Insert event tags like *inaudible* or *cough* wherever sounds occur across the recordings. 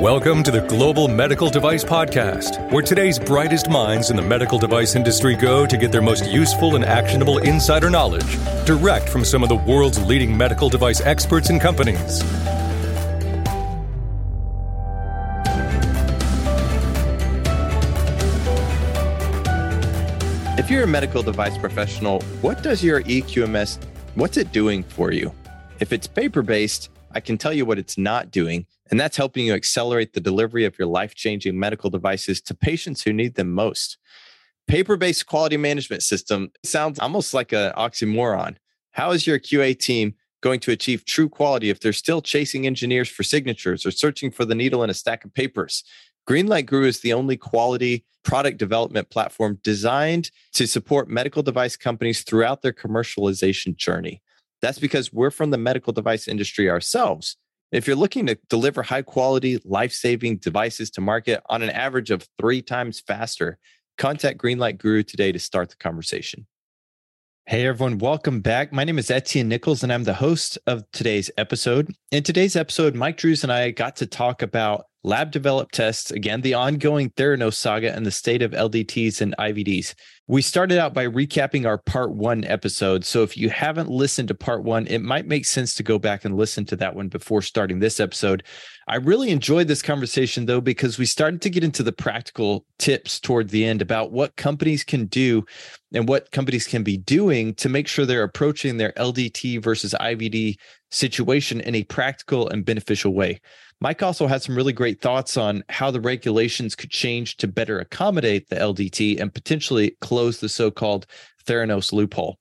Welcome to the Global Medical Device Podcast, where today's brightest minds in the medical device industry go to get their most useful and actionable insider knowledge direct from some of the world's leading medical device experts and companies. If you're a medical device professional, what does your EQMS what's it doing for you? If it's paper-based, I can tell you what it's not doing, and that's helping you accelerate the delivery of your life-changing medical devices to patients who need them most. Paper-based quality management system sounds almost like an oxymoron. How is your QA team going to achieve true quality if they're still chasing engineers for signatures or searching for the needle in a stack of papers? Greenlight Guru is the only quality product development platform designed to support medical device companies throughout their commercialization journey. That's because we're from the medical device industry ourselves. If you're looking to deliver high quality, life saving devices to market on an average of three times faster, contact Greenlight Guru today to start the conversation. Hey everyone, welcome back. My name is Etienne Nichols and I'm the host of today's episode. In today's episode, Mike Drues and I got to talk about lab developed tests, again, the ongoing Theranos saga and the state of LDTs and IVDs. We started out by recapping our part one episode. So if you haven't listened to part one, it might make sense to go back and listen to that one before starting this episode. I really enjoyed this conversation though, because we started to get into the practical tips toward the end about what companies can do and what companies can be doing to make sure they're approaching their LDT versus IVD situation in a practical and beneficial way. Mike also had some really great thoughts on how the regulations could change to better accommodate the LDT and potentially close the so called Theranos loophole.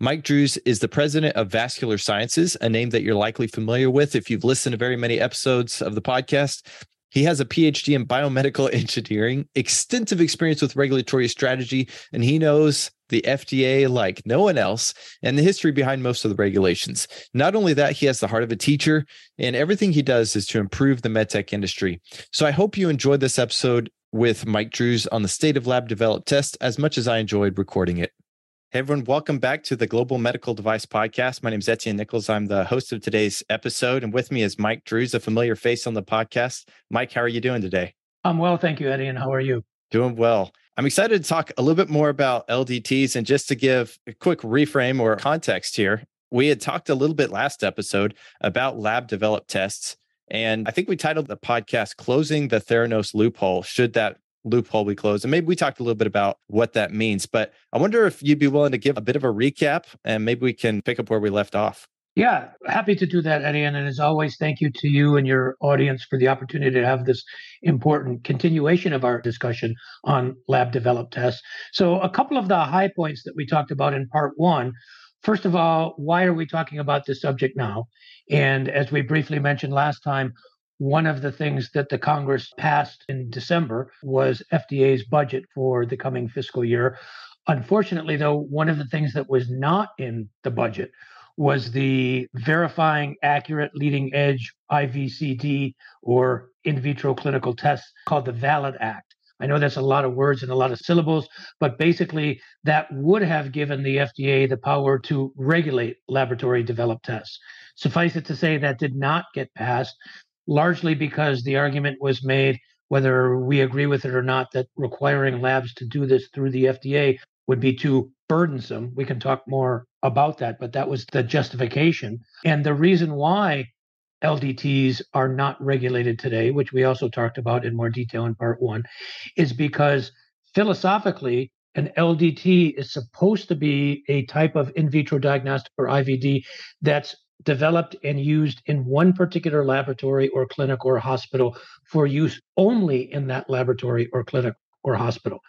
Mike Drues is the president of Vascular Sciences, a name that you're likely familiar with if you've listened to very many episodes of the podcast. He has a PhD in biomedical *laughs* engineering, extensive experience with regulatory strategy, and he knows the FDA like no one else and the history behind most of the regulations. Not only that, he has the heart of a teacher, and everything he does is to improve the medtech industry. So I hope you enjoyed this episode with Mike Drues on the state of lab developed tests as much as I enjoyed recording it. Hey everyone, welcome back to the Global Medical Device Podcast. My name is Etienne Nichols. I'm the host of today's episode, and with me is Mike Drues, a familiar face on the podcast. Mike, how are you doing today? I'm well, thank you, Eddie. And how are you? Doing well. I'm excited to talk a little bit more about LDTs and just to give a quick reframe or context here. We had talked a little bit last episode about lab developed tests. And I think we titled the podcast Closing the Theranos Loophole, should that loophole we close. And maybe we talked a little bit about what that means, but I wonder if you'd be willing to give a bit of a recap and maybe we can pick up where we left off. Yeah, happy to do that, Eddie. And as always, thank you to you and your audience for the opportunity to have this important continuation of our discussion on lab developed tests. So, a couple of the high points that we talked about in part one. First of all, why are we talking about this subject now? And as we briefly mentioned last time, one of the things that the Congress passed in December was FDA's budget for the coming fiscal year. Unfortunately, though, one of the things that was not in the budget was the verifying accurate leading edge IVCT or in vitro clinical tests called the VALID Act. I know that's a lot of words and a lot of syllables, but basically that would have given the FDA the power to regulate laboratory developed tests. Suffice it to say that did not get passed largely because the argument was made, whether we agree with it or not, that requiring labs to do this through the FDA would be too burdensome. We can talk more about that, but that was the justification. And the reason why LDTs are not regulated today, which we also talked about in more detail in part one, is because philosophically, an LDT is supposed to be a type of in vitro diagnostic or IVD that's developed and used in one particular laboratory or clinic or hospital for use only in that laboratory or clinic or hospital.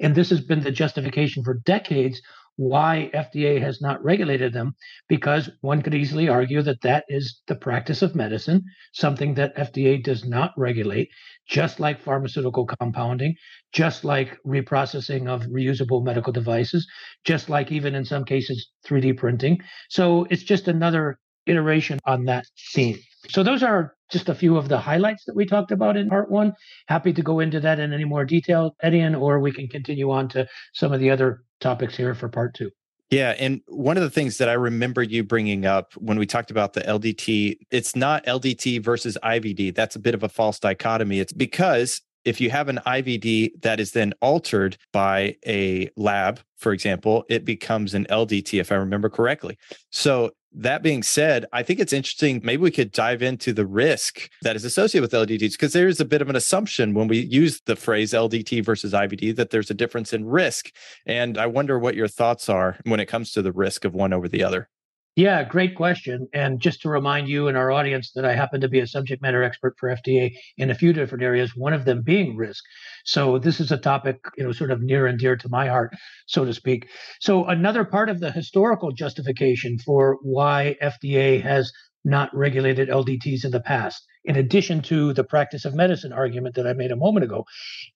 And this has been the justification for decades why FDA has not regulated them, because one could easily argue that that is the practice of medicine, something that FDA does not regulate, just like pharmaceutical compounding, just like reprocessing of reusable medical devices, just like even in some cases 3D printing. So it's just another iteration on that theme. So those are just a few of the highlights that we talked about in part one. Happy to go into that in any more detail, Etienne, or we can continue on to some of the other topics here for part two. Yeah. And one of the things that I remember you bringing up when we talked about the LDT, it's not LDT versus IVD. That's a bit of a false dichotomy. It's because if you have an IVD that is then altered by a lab, for example, it becomes an LDT, if I remember correctly. So that being said, I think it's interesting. Maybe we could dive into the risk that is associated with LDTs because there is a bit of an assumption when we use the phrase LDT versus IVD that there's a difference in risk. And I wonder what your thoughts are when it comes to the risk of one over the other. Yeah, great question. And just to remind you and our audience that I happen to be a subject matter expert for FDA in a few different areas, one of them being risk. So this is a topic, you know, sort of near and dear to my heart, so to speak. So another part of the historical justification for why FDA has not regulated LDTs in the past, in addition to the practice of medicine argument that I made a moment ago,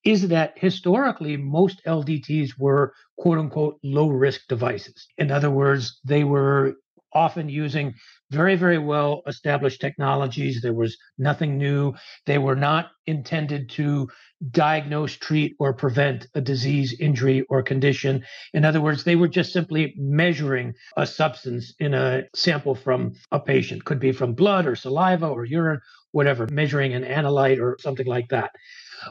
is that historically most LDTs were quote unquote low risk devices. In other words, they were often using very, very well established technologies. There was nothing new. They were not intended to diagnose, treat, or prevent a disease, injury, or condition. In other words, they were just simply measuring a substance in a sample from a patient, could be from blood or saliva or urine, whatever, measuring an analyte or something like that.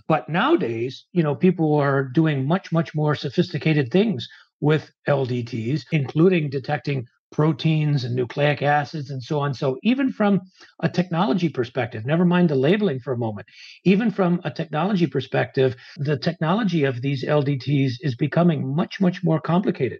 But nowadays, you know, people are doing much, much more sophisticated things with LDTs, including detecting proteins and nucleic acids and so on. So, even from a technology perspective, never mind the labeling for a moment, even from a technology perspective, the technology of these LDTs is becoming much, much more complicated.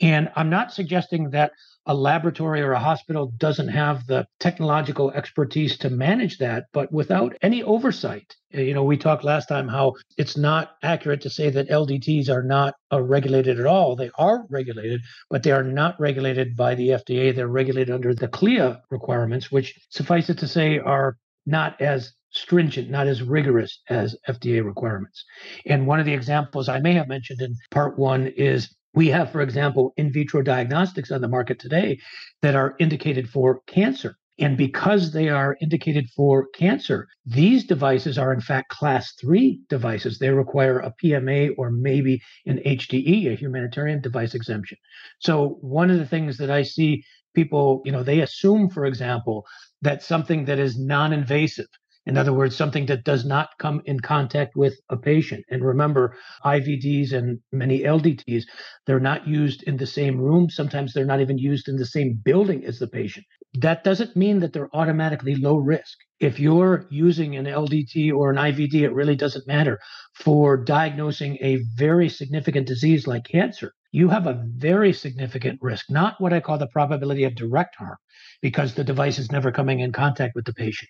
And I'm not suggesting that a laboratory or a hospital doesn't have the technological expertise to manage that, but without any oversight. Uh, you know, we talked last time how it's not accurate to say that LDTs are not uh, regulated at all. They are regulated, but they are not regulated by the FDA. They're regulated under the CLIA requirements, which suffice it to say are not as stringent, not as rigorous as FDA requirements. And one of the examples I may have mentioned in part one is we have, for example, in vitro diagnostics on the market today that are indicated for cancer. And because they are indicated for cancer, these devices are in fact class three devices. They require a PMA or maybe an HDE, a humanitarian device exemption. So, one of the things that I see people, you know, they assume, for example, that something that is non invasive, in other words, something that does not come in contact with a patient. And remember, IVDs and many LDTs, they're not used in the same room. Sometimes they're not even used in the same building as the patient. That doesn't mean that they're automatically low risk. If you're using an LDT or an IVD, it really doesn't matter for diagnosing a very significant disease like cancer. You have a very significant risk, not what I call the probability of direct harm, because the device is never coming in contact with the patient.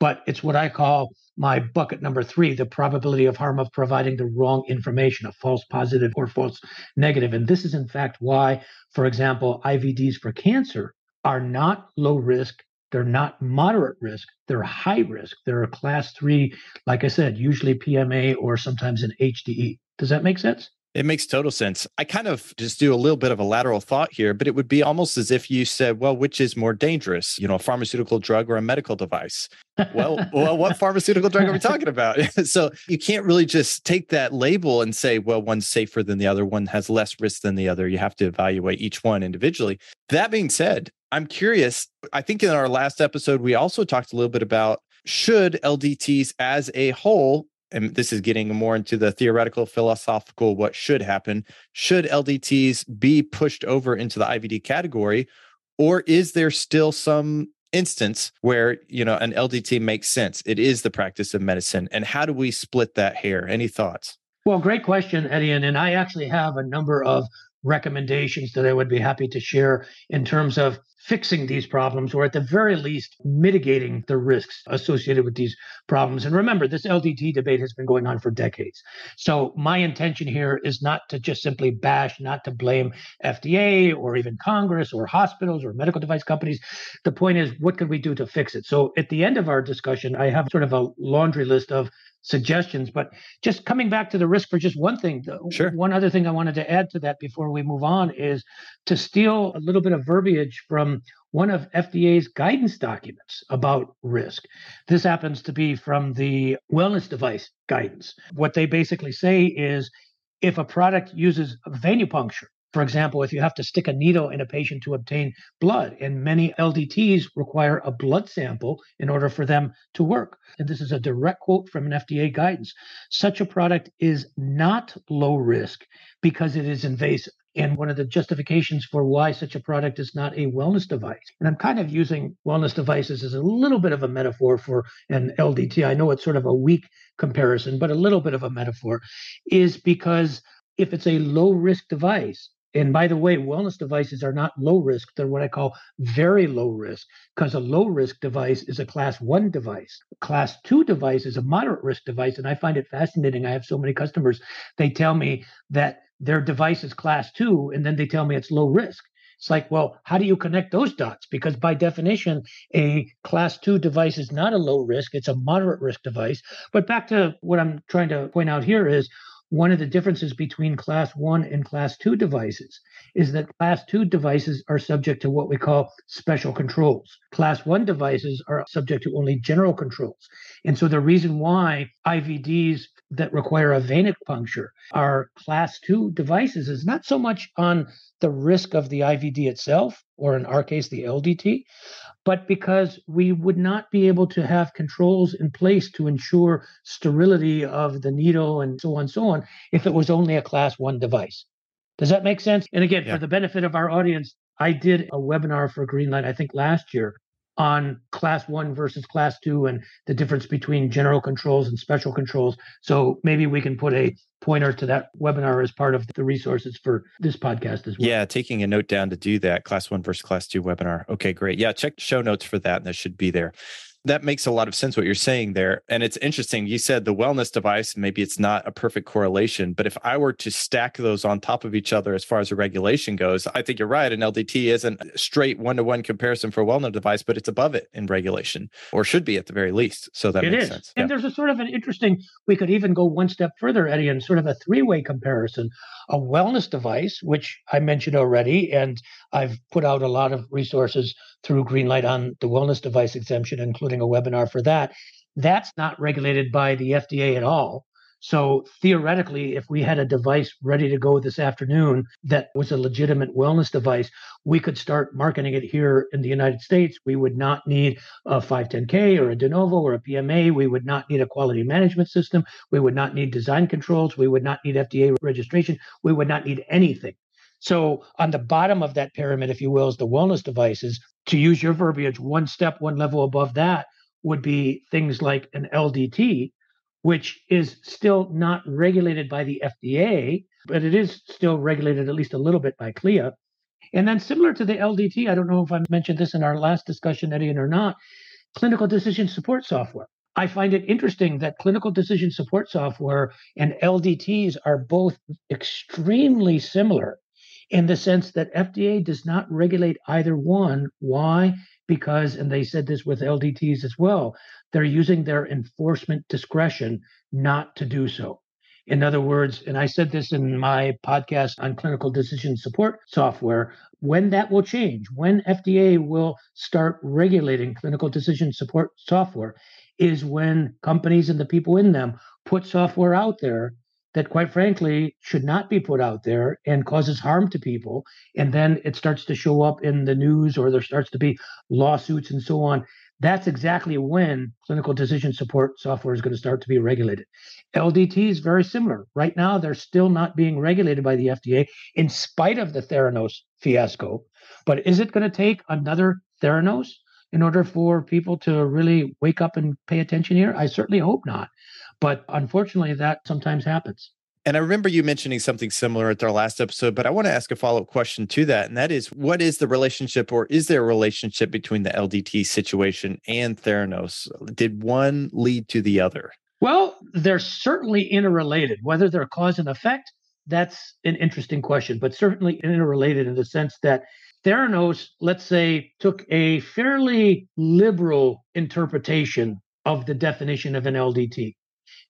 But it's what I call my bucket number three the probability of harm of providing the wrong information, a false positive or false negative. And this is, in fact, why, for example, IVDs for cancer are not low risk. They're not moderate risk. They're high risk. They're a class three, like I said, usually PMA or sometimes an HDE. Does that make sense? It makes total sense. I kind of just do a little bit of a lateral thought here, but it would be almost as if you said, well, which is more dangerous, you know, a pharmaceutical drug or a medical device? Well, *laughs* well, what pharmaceutical drug are we talking about? *laughs* so you can't really just take that label and say, well, one's safer than the other, one has less risk than the other. You have to evaluate each one individually. That being said, I'm curious. I think in our last episode, we also talked a little bit about should LDTs as a whole and this is getting more into the theoretical philosophical what should happen. Should ldts be pushed over into the ivd category or is there still some instance where you know an ldt makes sense? It is the practice of medicine and how do we split that hair? Any thoughts? Well great question eddie and i actually have a number of recommendations that i would be happy to share in terms of fixing these problems or at the very least mitigating the risks associated with these problems. And remember, this LDT debate has been going on for decades. So my intention here is not to just simply bash, not to blame FDA or even Congress or hospitals or medical device companies. The point is, what can we do to fix it? So at the end of our discussion, I have sort of a laundry list of suggestions. But just coming back to the risk for just one thing, sure. one other thing I wanted to add to that before we move on is to steal a little bit of verbiage from one of FDA's guidance documents about risk. This happens to be from the wellness device guidance. What they basically say is if a product uses venipuncture, For example, if you have to stick a needle in a patient to obtain blood, and many LDTs require a blood sample in order for them to work. And this is a direct quote from an FDA guidance. Such a product is not low risk because it is invasive and one of the justifications for why such a product is not a wellness device. And I'm kind of using wellness devices as a little bit of a metaphor for an LDT. I know it's sort of a weak comparison, but a little bit of a metaphor is because if it's a low risk device, and by the way, wellness devices are not low risk. They're what I call very low risk because a low risk device is a class one device. A class two device is a moderate risk device. And I find it fascinating. I have so many customers, they tell me that their device is class two, and then they tell me it's low risk. It's like, well, how do you connect those dots? Because by definition, a class two device is not a low risk, it's a moderate risk device. But back to what I'm trying to point out here is one of the differences between class one and class two devices is that class two devices are subject to what we call special controls. Class one devices are subject to only general controls. And so the reason why IVDs that require a venipuncture are class two devices is not so much on the risk of the IVD itself, or in our case, the LDT, but because we would not be able to have controls in place to ensure sterility of the needle and so on and so on if it was only a class one device. Does that make sense? And again, yeah. for the benefit of our audience, I did a webinar for Greenlight, I think last year, on class one versus class two and the difference between general controls and special controls. So maybe we can put a pointer to that webinar as part of the resources for this podcast as well. Yeah, taking a note down to do that class one versus class two webinar. Okay, great. Yeah, check show notes for that. And that should be there that makes a lot of sense what you're saying there. And it's interesting. You said the wellness device, maybe it's not a perfect correlation, but if I were to stack those on top of each other as far as the regulation goes, I think you're right. An LDT isn't a straight one to one comparison for a wellness device, but it's above it in regulation or should be at the very least. So that it makes is. sense. And yeah. there's a sort of an interesting, we could even go one step further, Eddie, and sort of a three way comparison. A wellness device, which I mentioned already, and I've put out a lot of resources through Greenlight on the wellness device exemption, including a webinar for that. That's not regulated by the FDA at all. So theoretically, if we had a device ready to go this afternoon that was a legitimate wellness device, we could start marketing it here in the United States. We would not need a 510K or a de novo or a PMA. We would not need a quality management system. We would not need design controls. We would not need FDA registration. We would not need anything. So on the bottom of that pyramid, if you will, is the wellness devices. To use your verbiage, one step, one level above that would be things like an LDT, which is still not regulated by the FDA, but it is still regulated at least a little bit by CLIA. And then similar to the LDT, I don't know if I mentioned this in our last discussion, Eddie, or not, clinical decision support software. I find it interesting that clinical decision support software and LDTs are both extremely similar in the sense that FDA does not regulate either one. Why? Because, and they said this with LDTs as well, they're using their enforcement discretion not to do so. In other words, and I said this in my podcast on clinical decision support software, when that will change, when FDA will start regulating clinical decision support software, is when companies and the people in them put software out there that quite frankly should not be put out there and causes harm to people and then it starts to show up in the news or there starts to be lawsuits and so on that's exactly when clinical decision support software is going to start to be regulated. Ldt is very similar. Right now they're still not being regulated by the fda in spite of the theranos fiasco. But is it going to take another theranos in order for people to really wake up and pay attention here? I certainly hope not. But unfortunately, that sometimes happens. And I remember you mentioning something similar at our last episode, but I want to ask a follow up question to that. And that is what is the relationship, or is there a relationship between the LDT situation and Theranos? Did one lead to the other? Well, they're certainly interrelated. Whether they're cause and effect, that's an interesting question, but certainly interrelated in the sense that Theranos, let's say, took a fairly liberal interpretation of the definition of an LDT.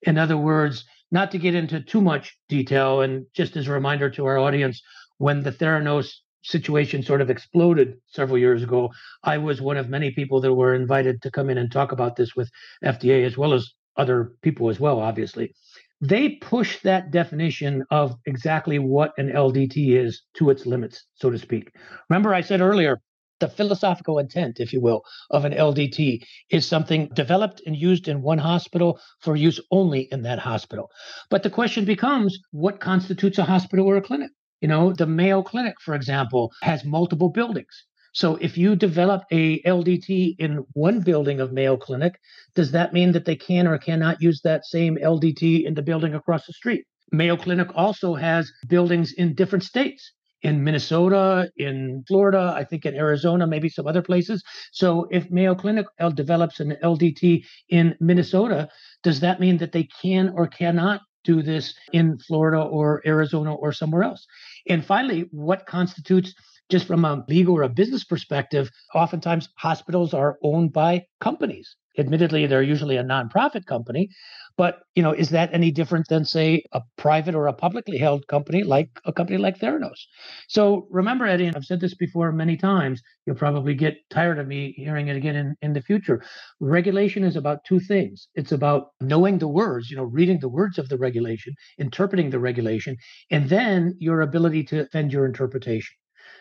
In other words, not to get into too much detail, and just as a reminder to our audience, when the Theranos situation sort of exploded several years ago, I was one of many people that were invited to come in and talk about this with FDA as well as other people as well, obviously. they push that definition of exactly what an LDT is to its limits, so to speak. Remember, I said earlier, the philosophical intent, if you will, of an LDT is something developed and used in one hospital for use only in that hospital. But the question becomes what constitutes a hospital or a clinic? You know, the Mayo Clinic, for example, has multiple buildings. So if you develop a LDT in one building of Mayo Clinic, does that mean that they can or cannot use that same LDT in the building across the street? Mayo Clinic also has buildings in different states in Minnesota, in Florida, I think in Arizona, maybe some other places. So if Mayo Clinic uh, develops an LDT in Minnesota, does that mean that they can or cannot do this in Florida or Arizona or somewhere else? And finally, what constitutes just from a legal or a business perspective, oftentimes hospitals are owned by companies. Admittedly, they're usually a nonprofit company, but you know, is that any different than say a private or a publicly held company like a company like Theranos? So remember, Eddie, and I've said this before many times, you'll probably get tired of me hearing it again in, in the future. Regulation is about two things. It's about knowing the words, you know, reading the words of the regulation, interpreting the regulation, and then your ability to defend your interpretation.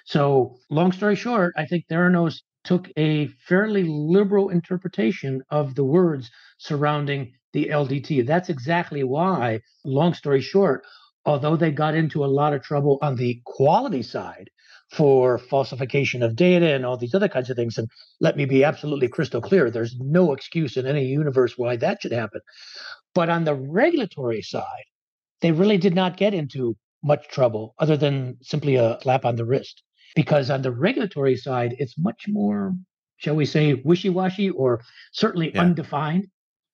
So, long story short, I think Theranos took a fairly liberal interpretation of the words surrounding the LDT. That's exactly why, long story short, although they got into a lot of trouble on the quality side for falsification of data and all these other kinds of things, and let me be absolutely crystal clear there's no excuse in any universe why that should happen. But on the regulatory side, they really did not get into much trouble other than simply a slap on the wrist because on the regulatory side, it's much more, shall we say, wishy washy or certainly yeah. undefined.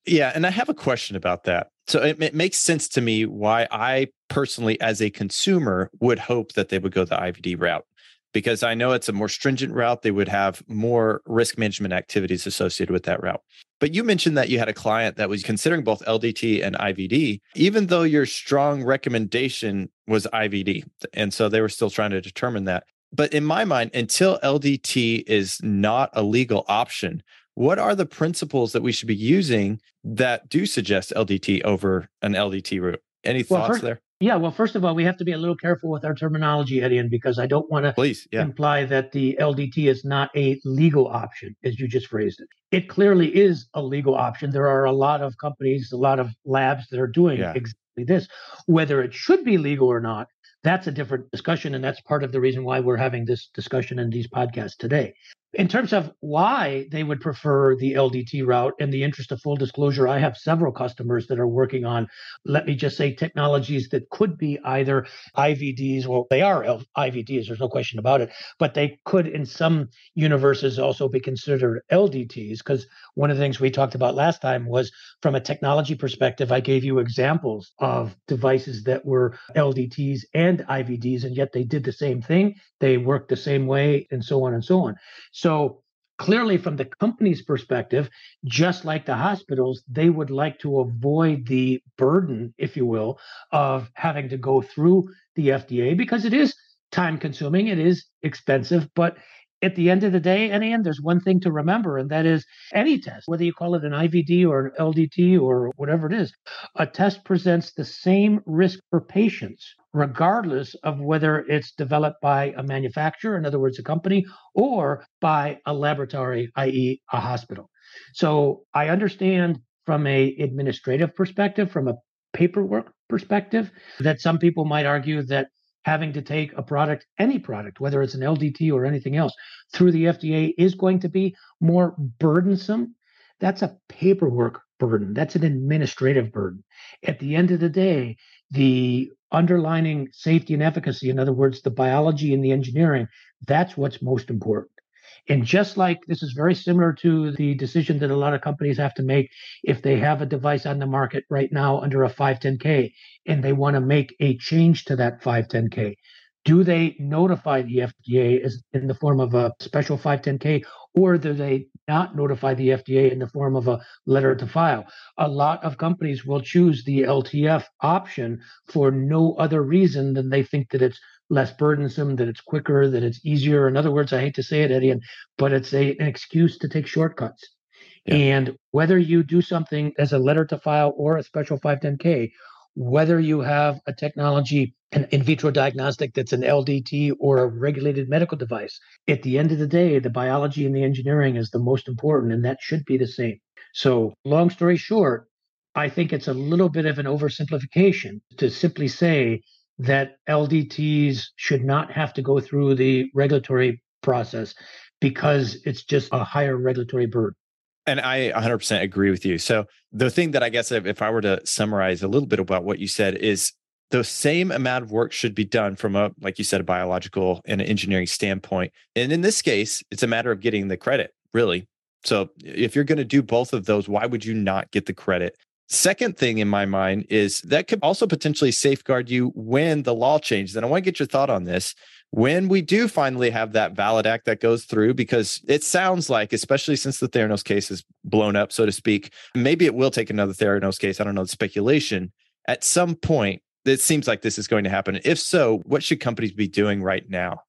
Yeah. And I have a question about that. So it, it, makes sense to me why I personally, as a consumer, would hope that they would go the IVD route because I know it's a more stringent route. They would have more risk management activities associated with that route. But you mentioned that you had a client that was considering both LDT and IVD, even though your strong recommendation was IVD. And so they were still trying to determine that. But in my mind, until LDT is not a legal option, what are the principles that we should be using that do suggest LDT over an LDT route? Any thoughts well, first, there? Yeah, well, first of all, we have to be a little careful with our terminology, Eddie, because I don't want to Please, yeah. imply that the LDT is not a legal option, as you just phrased it. It clearly is a legal option. There are a lot of companies, a lot of labs that are doing yeah. exactly this. Whether it should be legal or not, that's a different discussion. And that's part of the reason why we're having this discussion in these podcasts today. In terms of why they would prefer the LDT route, in the interest of full disclosure, I have several customers that are working on, let me just say, technologies that could be either IVDs, well, they are IVDs, there's no question about it, but they could, in some universes, also be considered LDTs. Because one of the things we talked about last time was from a technology perspective, I gave you examples of devices that were LDTs and IVDs, and yet they did the same thing, they worked the same way, and so on and so on. So clearly, from the company's perspective, just like the hospitals, they would like to avoid the burden, if you will, of having to go through the FDA because it is time consuming, it is expensive, but at the end of the day, and there's one thing to remember, and that is any test, whether you call it an IVD or an LDT or whatever it is, a test presents the same risk for patients, regardless of whether it's developed by a manufacturer, in other words, a company, or by a laboratory, i.e., a hospital. So I understand from a administrative perspective, from a paperwork perspective, that some people might argue that having to take a product, any product, whether it's an LDT or anything else, through the FDA is going to be more burdensome. That's a paperwork burden, that's an administrative burden. At the end of the day, the underlining safety and efficacy, in other words, the biology and the engineering, that's what's most important. And just like this is very similar to the decision that a lot of companies have to make if they have a device on the market right now under a 510K and they want to make a change to that 510K. Do they notify the FDA as in the form of a special 510K or do they not notify the FDA in the form of a letter to file? A lot of companies will choose the LTF option for no other reason than they think that it's less burdensome, that it's quicker, that it's easier. In other words, I hate to say it, Eddie, but it's a, an excuse to take shortcuts. Yeah. And whether you do something as a letter to file or a special 510K, whether you have a technology, an in vitro diagnostic that's an LDT or a regulated medical device. At the end of the day, the biology and the engineering is the most important, and that should be the same. So, long story short, I think it's a little bit of an oversimplification to simply say that LDTs should not have to go through the regulatory process because it's just a higher regulatory burden. And I 100% agree with you. So, the thing that I guess if, if I were to summarize a little bit about what you said is the same amount of work should be done from a, like you said, a biological and an engineering standpoint. And in this case, it's a matter of getting the credit, really. So, if you're going to do both of those, why would you not get the credit? Second thing in my mind is that could also potentially safeguard you when the law changes. And I want to get your thought on this when we do finally have that valid act that goes through, because it sounds like, especially since the Theranos case is blown up, so to speak, maybe it will take another Theranos case. I don't know the speculation. At some point, it seems like this is going to happen. If so, what should companies be doing right now?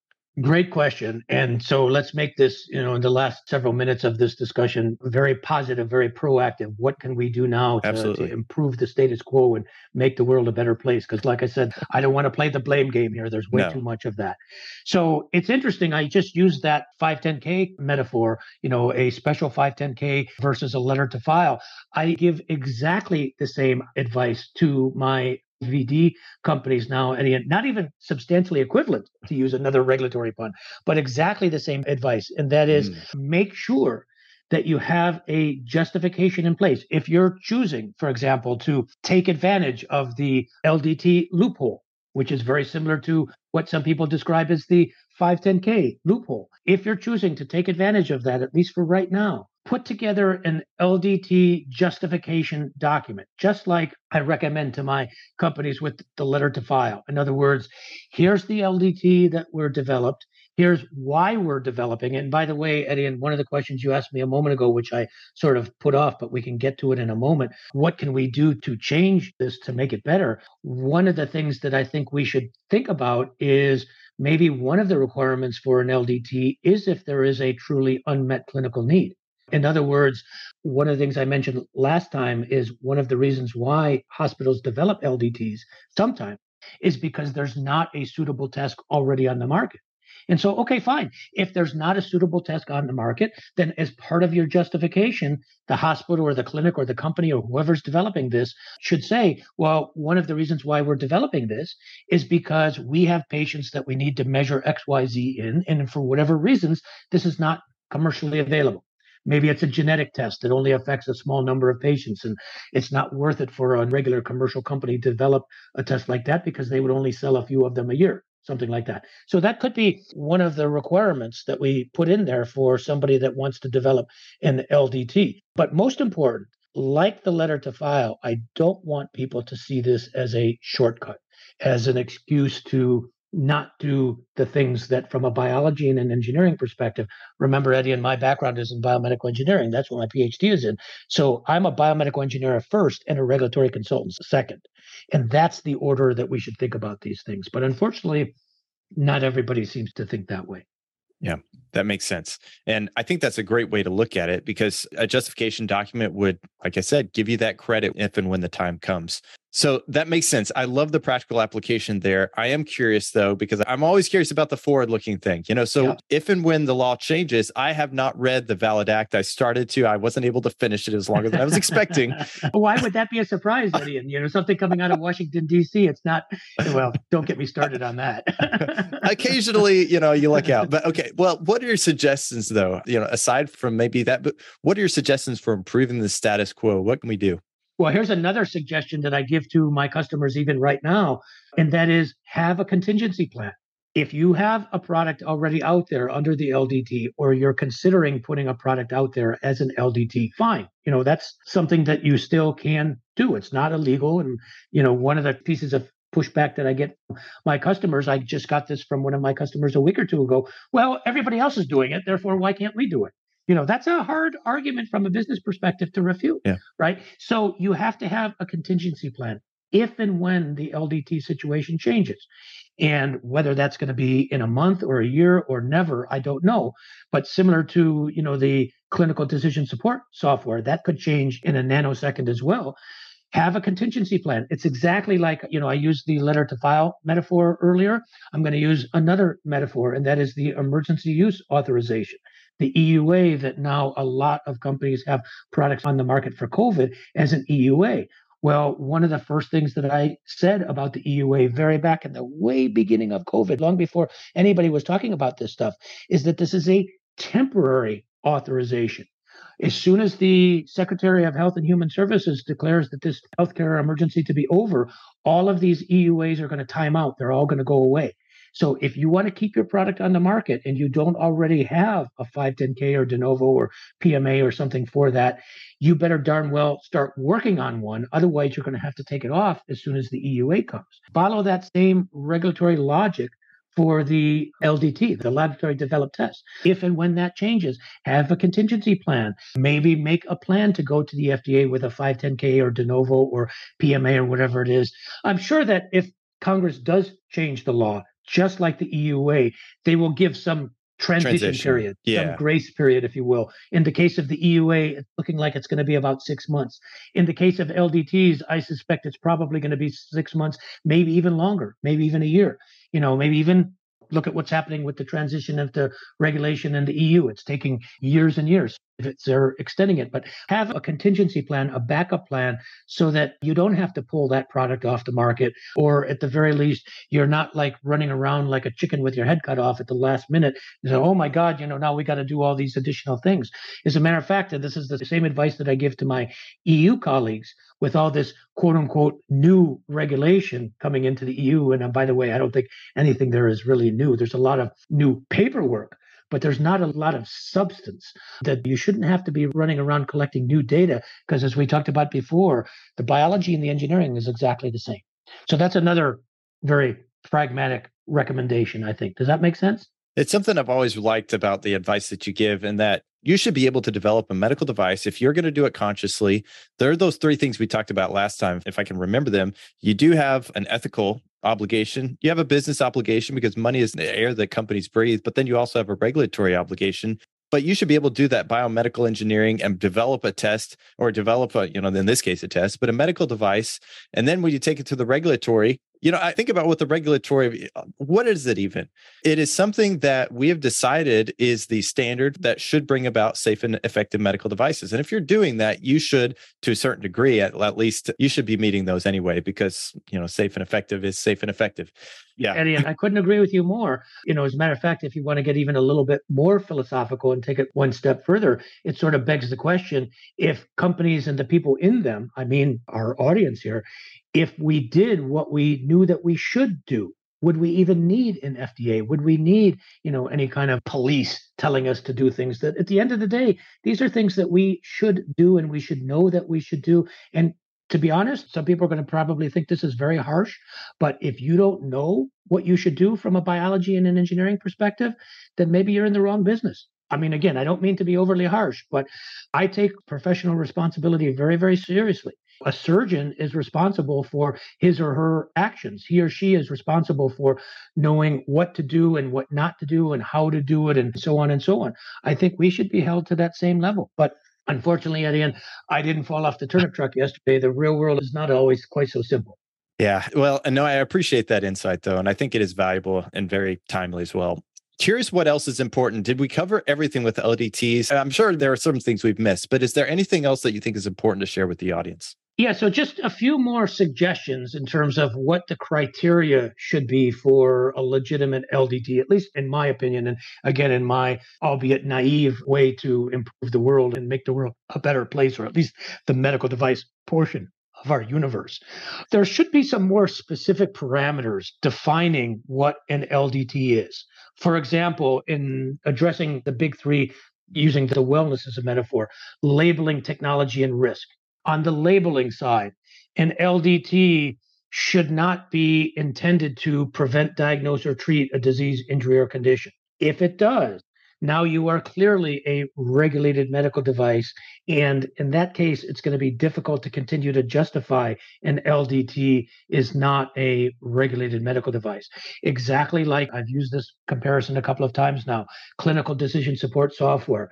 Great question. And so let's make this, you know, in the last several minutes of this discussion, very positive, very proactive. What can we do now to, to improve the status quo and make the world a better place? Because, like I said, I don't want to play the blame game here. There's way no. too much of that. So it's interesting. I just used that 510K metaphor, you know, a special 510K versus a letter to file. I give exactly the same advice to my VD companies now, and not even substantially equivalent to use another regulatory pun, but exactly the same advice. And that is mm. make sure that you have a justification in place. If you're choosing, for example, to take advantage of the LDT loophole, which is very similar to what some people describe as the 510K loophole, if you're choosing to take advantage of that, at least for right now, put together an LDT justification document, just like I recommend to my companies with the letter to file. In other words, here's the LDT that we're developed. Here's why we're developing it. And by the way, Eddie, and one of the questions you asked me a moment ago, which I sort of put off, but we can get to it in a moment. What can we do to change this to make it better? One of the things that I think we should think about is maybe one of the requirements for an LDT is if there is a truly unmet clinical need. In other words, one of the things I mentioned last time is one of the reasons why hospitals develop LDTs sometimes is because there's not a suitable test already on the market. And so, okay, fine. If there's not a suitable test on the market, then as part of your justification, the hospital or the clinic or the company or whoever's developing this should say, well, one of the reasons why we're developing this is because we have patients that we need to measure XYZ in. And for whatever reasons, this is not commercially available. Maybe it's a genetic test that only affects a small number of patients, and it's not worth it for a regular commercial company to develop a test like that because they would only sell a few of them a year, something like that. So that could be one of the requirements that we put in there for somebody that wants to develop an LDT. But most important, like the letter to file, I don't want people to see this as a shortcut, as an excuse to not do the things that from a biology and an engineering perspective remember eddie and my background is in biomedical engineering. That's what my phd is in. So i'm a biomedical engineer first and a regulatory consultant second. And that's the order that we should think about these things. But unfortunately not everybody seems to think that way. Yeah, that makes sense. And I think that's a great way to look at it because a justification document would, like I said, give you that credit if and when the time comes. So that makes sense. I love the practical application there. I am curious though, because I'm always curious about the forward looking thing. You know, so yeah. if and when the law changes, I have not read the Valid Act. I started to, I wasn't able to finish it as long as I was expecting. *laughs* Why would that be a surprise? And, you know, something coming out of Washington, D.C., it's not, well, don't get me started on that. *laughs* Occasionally, you know, you look out. But okay, well, what are your suggestions though? You know, aside from maybe that, but what are your suggestions for improving the status quo? What can we do? Well, here's another suggestion that I give to my customers even right now, and that is have a contingency plan. If you have a product already out there under the LDT, or you're considering putting a product out there as an LDT, fine. You know, that's something that you still can do. It's not illegal. And, you know, one of the pieces of pushback that I get my customers, I just got this from one of my customers a week or two ago. Well, everybody else is doing it. Therefore, why can't we do it? You know, that's a hard argument from a business perspective to refute, yeah. right? So you have to have a contingency plan if and when the LDT situation changes. And whether that's going to be in a month or a year or never, I don't know. But similar to, you know, the clinical decision support software, that could change in a nanosecond as well. have a contingency plan. It's exactly like, you know, I used the letter to file metaphor earlier. I'm going to use another metaphor, and that is the emergency use authorization. The EUA that now a lot of companies have products on the market for COVID as an EUA. Well, one of the first things that I said about the EUA very back in the way beginning of COVID, long before anybody was talking about this stuff, is that this is a temporary authorization. As soon as the Secretary of Health and Human Services declares that this healthcare emergency to be over, all of these EUAs are going to time out. They're all going to go away. So if you want to keep your product on the market and you don't already have a 510K or de novo or PMA or something for that, you better darn well start working on one. Otherwise, you're going to have to take it off as soon as the EUA comes. Follow that same regulatory logic for the LDT, the laboratory developed test. If and when that changes, have a contingency plan. Maybe make a plan to go to the FDA with a 510K or de novo or PMA or whatever it is. I'm sure that if Congress does change the law, just like the EUA, they will give some transition, transition. period, yeah. some grace period, if you will. In the case of the EUA, it's looking like it's going to be about six months. In the case of LDTs, I suspect it's probably going to be six months, maybe even longer, maybe even a year. You know, maybe even look at what's happening with the transition of the regulation in the EU. It's taking years and years if they're extending it, but have a contingency plan, a backup plan, so that you don't have to pull that product off the market, or at the very least, you're not like running around like a chicken with your head cut off at the last minute. You say, oh my God, you know, now we got to do all these additional things. As a matter of fact, and this is the same advice that I give to my EU colleagues with all this quote unquote new regulation coming into the EU. And uh, by the way, I don't think anything there is really new. There's a lot of new paperwork but there's not a lot of substance that you shouldn't have to be running around collecting new data because as we talked about before the biology and the engineering is exactly the same so that's another very pragmatic recommendation i think does that make sense it's something I've always liked about the advice that you give, and that you should be able to develop a medical device if you're going to do it consciously. There are those three things we talked about last time. If I can remember them, you do have an ethical obligation. You have a business obligation because money is the air that companies breathe, but then you also have a regulatory obligation. But you should be able to do that biomedical engineering and develop a test or develop a, you know, in this case, a test, but a medical device. And then when you take it to the regulatory, you know, I think about what the regulatory, uh, what is it even? It is something that we have decided is the standard that should bring about safe and effective medical devices. And if you're doing that, you should, to a certain degree, at, at least, you should be meeting those anyway, because, you know, safe and effective is safe and effective. Yeah. Eddie, I couldn't agree with you more. You know, as a matter of fact, if you want to get even a little bit more philosophical and take it one step further, it sort of begs the question if companies and the people in them, I mean, our audience here, if we did what we knew that we should do would we even need an fda would we need you know any kind of police telling us to do things that at the end of the day these are things that we should do and we should know that we should do. And to be honest some people are going to probably think this is very harsh but if you don't know what you should do from a biology and an engineering perspective then maybe you're in the wrong business. I mean, again, I don't mean to be overly harsh, but I take professional responsibility very, very seriously. A surgeon is responsible for his or her actions. He or she is responsible for knowing what to do and what not to do and how to do it and so on and so on. I think we should be held to that same level. But unfortunately, at the end, I didn't fall off the turnip truck yesterday. The real world is not always quite so simple. Yeah. Well, no, I appreciate that insight though. And I think it is valuable and very timely as well. Curious what else is important. Did we cover everything with LDTs? I'm sure there are some things we've missed, but is there anything else that you think is important to share with the audience? Yeah, so just a few more suggestions in terms of what the criteria should be for a legitimate LDT, at least in my opinion, and again, in my albeit naive way to improve the world and make the world a better place, or at least the medical device portion of our universe. There should be some more specific parameters defining what an LDT is. For example, in addressing the big three, using the wellness as a metaphor, labeling technology and risk on the labeling side, an LDT should not be intended to prevent, diagnose, or treat a disease, injury, or condition. If it does, now you are clearly a regulated medical device. And in that case, it's going to be difficult to continue to justify an LDT is not a regulated medical device. Exactly like I've used this comparison a couple of times now clinical decision support software.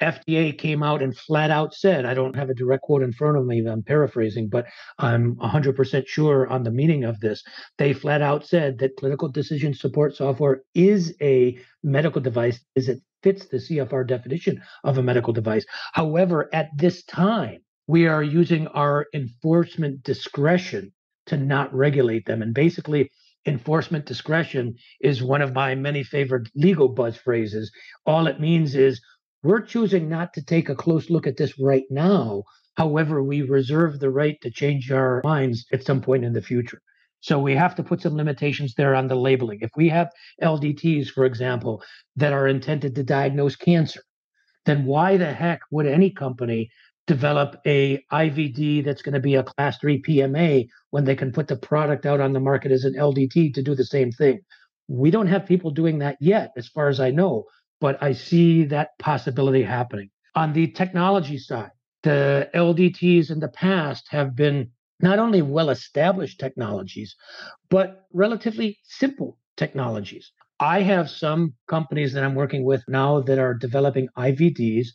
FDA came out and flat out said, I don't have a direct quote in front of me, I'm paraphrasing, but I'm 100% sure on the meaning of this. They flat out said that clinical decision support software is a medical device, is it fits the CFR definition of a medical device. However, at this time, we are using our enforcement discretion to not regulate them. And basically, enforcement discretion is one of my many favorite legal buzz phrases. All it means is we're choosing not to take a close look at this right now. However, we reserve the right to change our minds at some point in the future. So we have to put some limitations there on the labeling. If we have LDTs, for example, that are intended to diagnose cancer, then why the heck would any company develop a IVD that's going to be a class 3 PMA when they can put the product out on the market as an LDT to do the same thing? We don't have people doing that yet, as far as I know, but I see that possibility happening. On the technology side, the LDTs in the past have been not only well established technologies, but relatively simple technologies. I have some companies that I'm working with now that are developing IVDs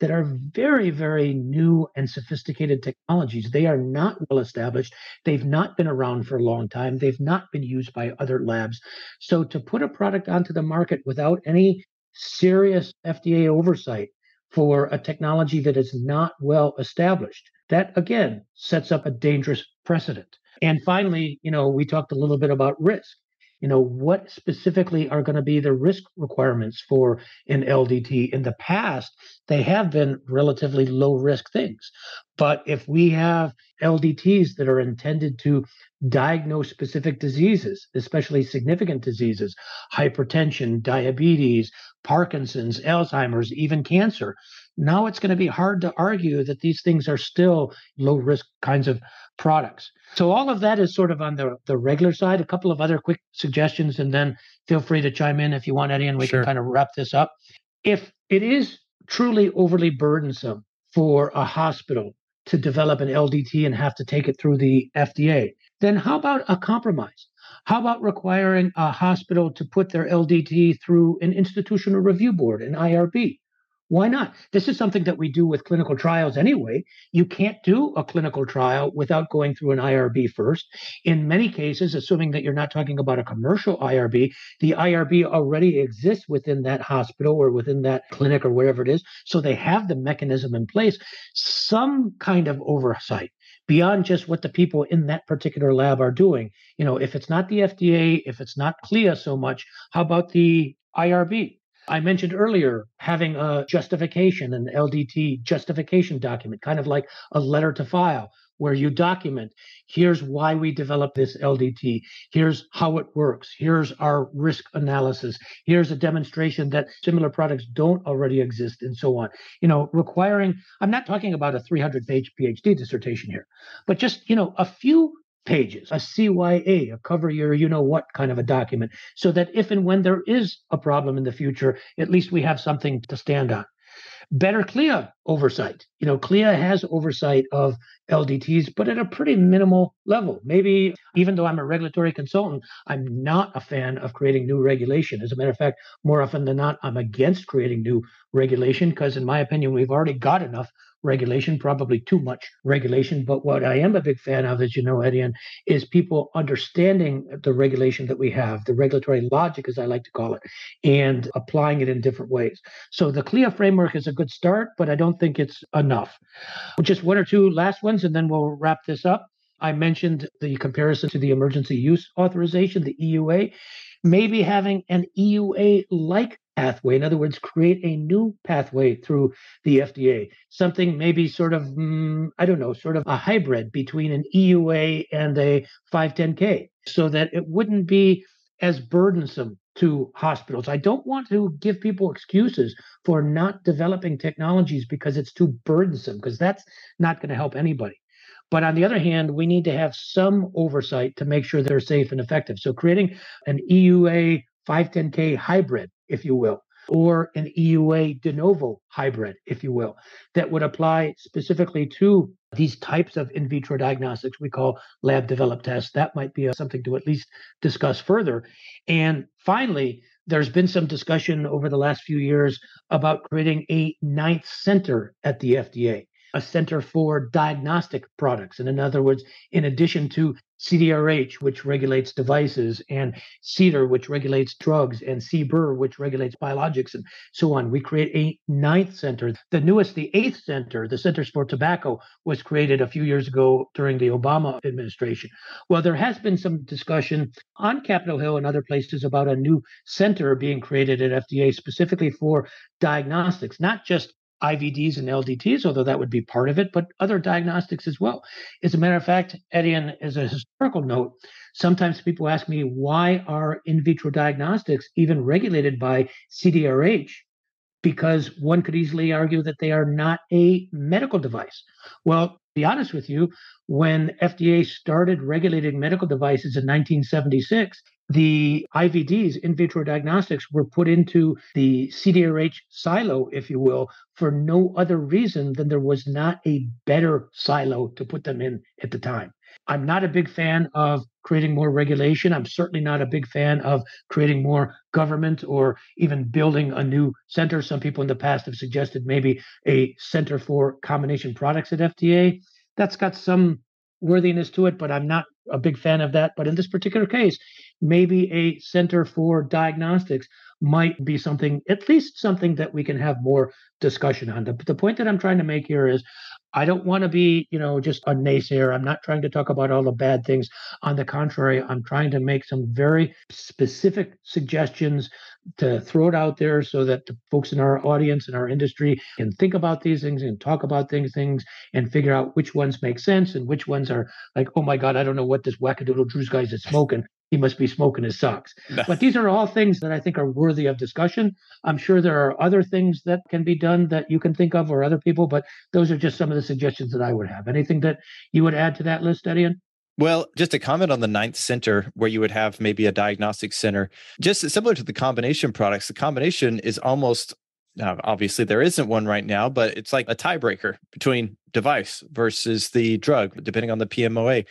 that are very, very new and sophisticated technologies. They are not well established. They've not been around for a long time. They've not been used by other labs. So to put a product onto the market without any serious FDA oversight for a technology that is not well established that again sets up a dangerous precedent. And finally, you know, we talked a little bit about risk. You know, what specifically are going to be the risk requirements for an LDT? In the past, they have been relatively low risk things. But if we have LDTs that are intended to diagnose specific diseases, especially significant diseases, hypertension, diabetes, Parkinson's, Alzheimer's, even cancer, now it's going to be hard to argue that these things are still low risk kinds of products. So all of that is sort of on the, the regular side. A couple of other quick suggestions, and then feel free to chime in if you want, Eddie, and we sure. can kind of wrap this up. If it is truly overly burdensome for a hospital to develop an LDT and have to take it through the FDA, then how about a compromise? How about requiring a hospital to put their LDT through an institutional review board, an IRB? Why not? This is something that we do with clinical trials anyway. You can't do a clinical trial without going through an IRB first. In many cases, assuming that you're not talking about a commercial IRB, the IRB already exists within that hospital or within that clinic or wherever it is. So they have the mechanism in place, some kind of oversight beyond just what the people in that particular lab are doing. You know, if it's not the FDA, if it's not CLIA so much, how about the IRB? I mentioned earlier having a justification, an LDT justification document, kind of like a letter to file, where you document here's why we developed this LDT, here's how it works, here's our risk analysis, here's a demonstration that similar products don't already exist, and so on. You know, requiring, I'm not talking about a 300 page PhD dissertation here, but just, you know, a few pages, a CYA, a cover your you know what kind of a document, so that if and when there is a problem in the future, at least we have something to stand on. Better CLIA oversight. You know, CLIA has oversight of LDTs, but at a pretty minimal level. Maybe even though I'm a regulatory consultant, I'm not a fan of creating new regulation. As a matter of fact, more often than not, I'm against creating new regulation because, in my opinion, we've already got enough regulation, probably too much regulation. But what I am a big fan of, as you know, Etienne, is people understanding the regulation that we have, the regulatory logic, as I like to call it, and applying it in different ways. So the CLIA framework is a good start, but I don't think it's enough. Just one or two last ones, and then we'll wrap this up. I mentioned the comparison to the emergency use authorization, the EUA. Maybe having an EUA like pathway. In other words, create a new pathway through the FDA, something maybe sort of, mm, I don't know, sort of a hybrid between an EUA and a 510K so that it wouldn't be as burdensome to hospitals. I don't want to give people excuses for not developing technologies because it's too burdensome, because that's not going to help anybody. But on the other hand, we need to have some oversight to make sure they're safe and effective. So creating an EUA 510K hybrid if you will, or an EUA de novo hybrid, if you will, that would apply specifically to these types of in vitro diagnostics we call lab developed tests. That might be uh, something to at least discuss further. And finally, there's been some discussion over the last few years about creating a ninth center at the FDA a center for diagnostic products. And in other words, in addition to CDRH, which regulates devices, and CDER, which regulates drugs, and CBER, which regulates biologics, and so on. We create a ninth center. The newest, the eighth center, the Centers for Tobacco, was created a few years ago during the Obama administration. Well, there has been some discussion on Capitol Hill and other places about a new center being created at FDA specifically for diagnostics, not just IVDs and LDTs, although that would be part of it, but other diagnostics as well. As a matter of fact, Eddie, and as a historical note, sometimes people ask me why are in vitro diagnostics even regulated by CDRH? Because one could easily argue that they are not a medical device. Well, to be honest with you, when FDA started regulating medical devices in 1976, the IVDs, in vitro diagnostics, were put into the CDRH silo, if you will, for no other reason than there was not a better silo to put them in at the time. I'm not a big fan of creating more regulation. I'm certainly not a big fan of creating more government or even building a new center. Some people in the past have suggested maybe a center for combination products at FDA. That's got some worthiness to it, but I'm not a big fan of that. But in this particular case, maybe a center for diagnostics might be something, at least something that we can have more discussion on. The, the point that I'm trying to make here is I don't want to be, you know, just a naysayer. I'm not trying to talk about all the bad things. On the contrary, I'm trying to make some very specific suggestions to throw it out there so that the folks in our audience and our industry can think about these things and talk about things, things and figure out which ones make sense and which ones are like, oh my God, I don't know what this wackadoodle Drues guys is smoking he must be smoking his socks. *laughs* but these are all things that I think are worthy of discussion. I'm sure there are other things that can be done that you can think of or other people, but those are just some of the suggestions that I would have. Anything that you would add to that list, Etienne? Well, just a comment on the ninth center where you would have maybe a diagnostic center, just similar to the combination products. The combination is almost now, obviously, there isn't one right now, but it's like a tiebreaker between device versus the drug, depending on the PMOA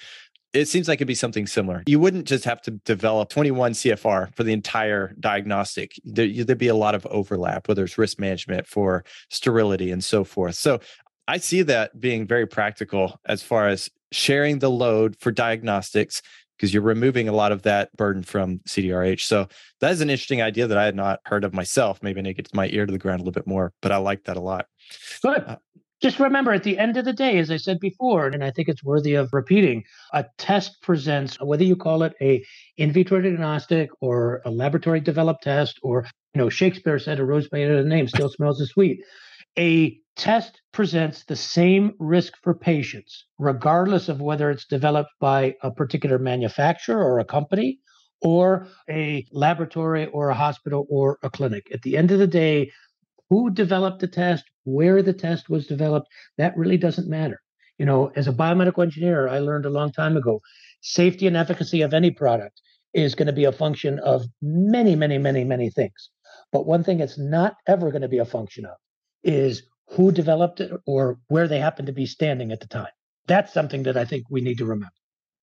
it seems like it'd be something similar. You wouldn't just have to develop 21 CFR for the entire diagnostic. There, would be a lot of overlap, whether it's risk management for sterility and so forth. So I see that being very practical as far as sharing the load for diagnostics because you're removing a lot of that burden from CDRH. So that is an interesting idea that I had not heard of myself. Maybe I need to get my ear to the ground a little bit more, but I like that a lot. Good. Uh, just remember at the end of the day, as I said before, and I think it's worthy of repeating, a test presents, whether you call it a in vitro diagnostic or a laboratory developed test, or you know, Shakespeare said a rose out of name still smells as sweet. A test presents the same risk for patients, regardless of whether it's developed by a particular manufacturer or a company or a laboratory or a hospital or a clinic. At the end of the day, who developed the test, where the test was developed, that really doesn't matter. You know, as a biomedical engineer, I learned a long time ago safety and efficacy of any product is going to be a function of many, many, many, many things. But one thing it's not ever going to be a function of is who developed it or where they happen to be standing at the time. That's something that I think we need to remember.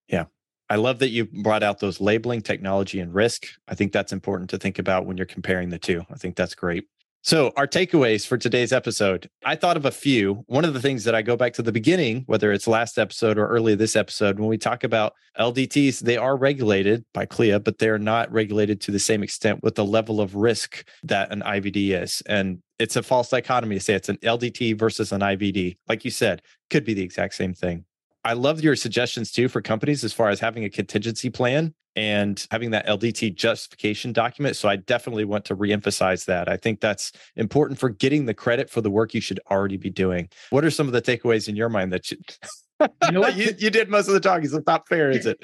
Yeah. I love that you brought out those labeling technology and risk. I think that's important to think about when you're comparing the two. I think that's great. So, our takeaways for today's episode, I thought of a few. One of the things that I go back to the beginning, whether it's last episode or early this episode, when we talk about LDTs, they are regulated by CLIA, but they're not regulated to the same extent with the level of risk that an IVD is. And it's a false dichotomy to say it's an LDT versus an IVD. Like you said, could be the exact same thing. I love your suggestions too for companies as far as having a contingency plan and having that LDT justification document. So I definitely want to reemphasize that. I think that's important for getting the credit for the work you should already be doing. What are some of the takeaways in your mind that you? You, know *laughs* you, you, did most of the talking, so it's not fair, is it?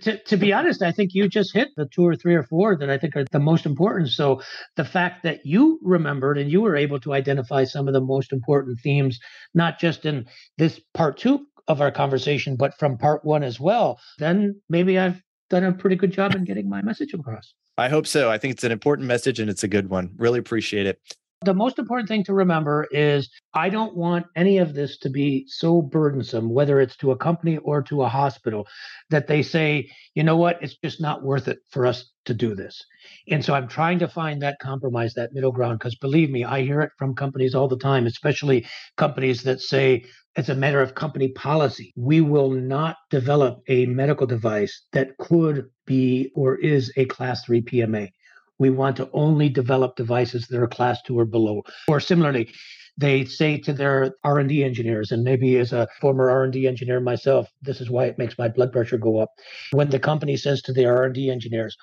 to, to be honest, I think you just hit the two or three or four that I think are the most important. So the fact that you remembered and you were able to identify some of the most important themes, not just in this part two of our conversation, but from part one as well, then maybe I've done a pretty good job in getting my message across. I hope so. I think it's an important message and it's a good one. Really appreciate it. The most important thing to remember is I don't want any of this to be so burdensome, whether it's to a company or to a hospital, that they say, you know what, it's just not worth it for us to do this. And so I'm trying to find that compromise, that middle ground, because believe me, I hear it from companies all the time, especially companies that say, it's a matter of company policy. We will not develop a medical device that could be or is a class 3 PMA. We want to only develop devices that are class 2 or below. Or similarly, they say to their R&D engineers and maybe as a former R&D engineer myself, this is why it makes my blood pressure go up. When the company says to the R&D engineers,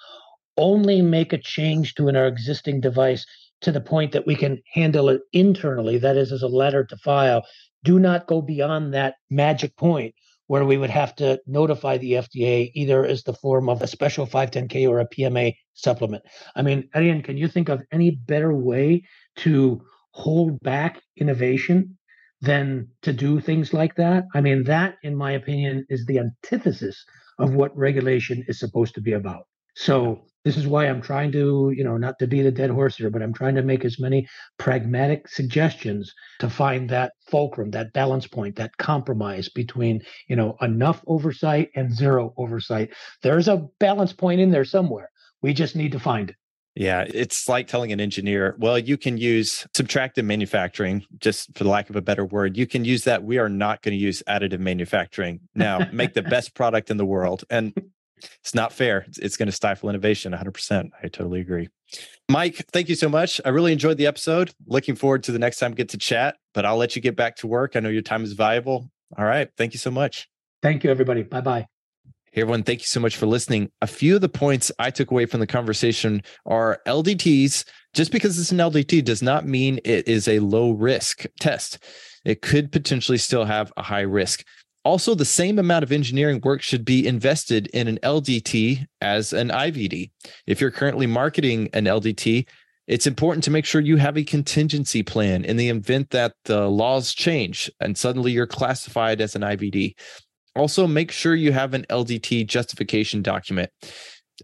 only make a change to an existing device to the point that we can handle it internally, that is, as a letter to file. Do not go beyond that magic point where we would have to notify the FDA either as the form of a special 510K or a PMA supplement. I mean, Etienne, can you think of any better way to hold back innovation than to do things like that? I mean, that, in my opinion, is the antithesis of what regulation is supposed to be about. So this is why I'm trying to, you know, not to beat a dead horse here, but I'm trying to make as many pragmatic suggestions to find that fulcrum, that balance point, that compromise between, you know, enough oversight and zero oversight. There's a balance point in there somewhere. We just need to find it. Yeah, it's like telling an engineer, well, you can use subtractive manufacturing, just for the lack of a better word. You can use that. We are not going to use additive manufacturing. Now, make the best product in the world. And it's not fair. It's, it's going to stifle innovation 100%. I totally agree. Mike, thank you so much. I really enjoyed the episode. Looking forward to the next time we get to chat, but I'll let you get back to work. I know your time is valuable. All right. Thank you so much. Thank you, everybody. Bye bye. Hey, everyone. Thank you so much for listening. A few of the points I took away from the conversation are LDTs. Just because it's an LDT does not mean it is a low risk test. It could potentially still have a high risk. Also, the same amount of engineering work should be invested in an LDT as an IVD. If you're currently marketing an LDT, it's important to make sure you have a contingency plan in the event that the laws change and suddenly you're classified as an IVD. Also, make sure you have an LDT justification document.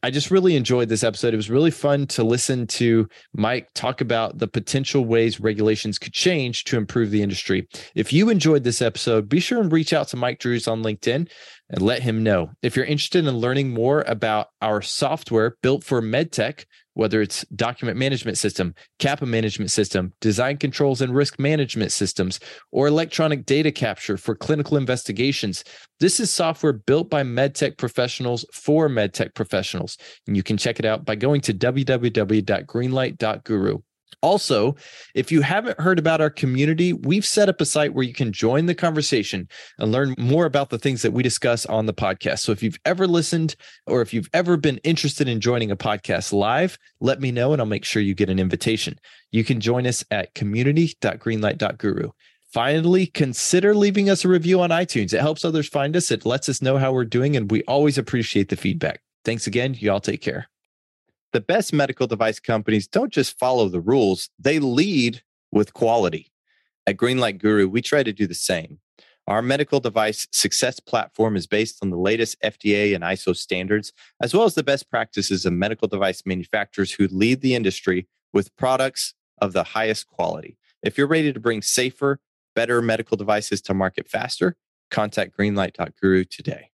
I just really enjoyed this episode. It was really fun to listen to Mike talk about the potential ways regulations could change to improve the industry. If you enjoyed this episode, be sure and reach out to Mike Drues on LinkedIn and let him know. If you're interested in learning more about our software built for medtech, whether it's document management system, CAPA management system, design controls and risk management systems, or electronic data capture for clinical investigations. This is software built by medtech professionals for medtech professionals. And you can check it out by going to www.greenlight.guru. Also, if you haven't heard about our community, we've set up a site where you can join the conversation and learn more about the things that we discuss on the podcast. So if you've ever listened or if you've ever been interested in joining a podcast live, let me know and I'll make sure you get an invitation. You can join us at community.greenlight.guru. Finally, consider leaving us a review on iTunes. It helps others find us. It lets us know how we're doing, and we always appreciate the feedback. Thanks again. You all take care the best medical device companies don't just follow the rules, they lead with quality. At Greenlight Guru, we try to do the same. Our medical device success platform is based on the latest FDA and ISO standards, as well as the best practices of medical device manufacturers who lead the industry with products of the highest quality. If you're ready to bring safer, better medical devices to market faster, contact greenlight.guru today.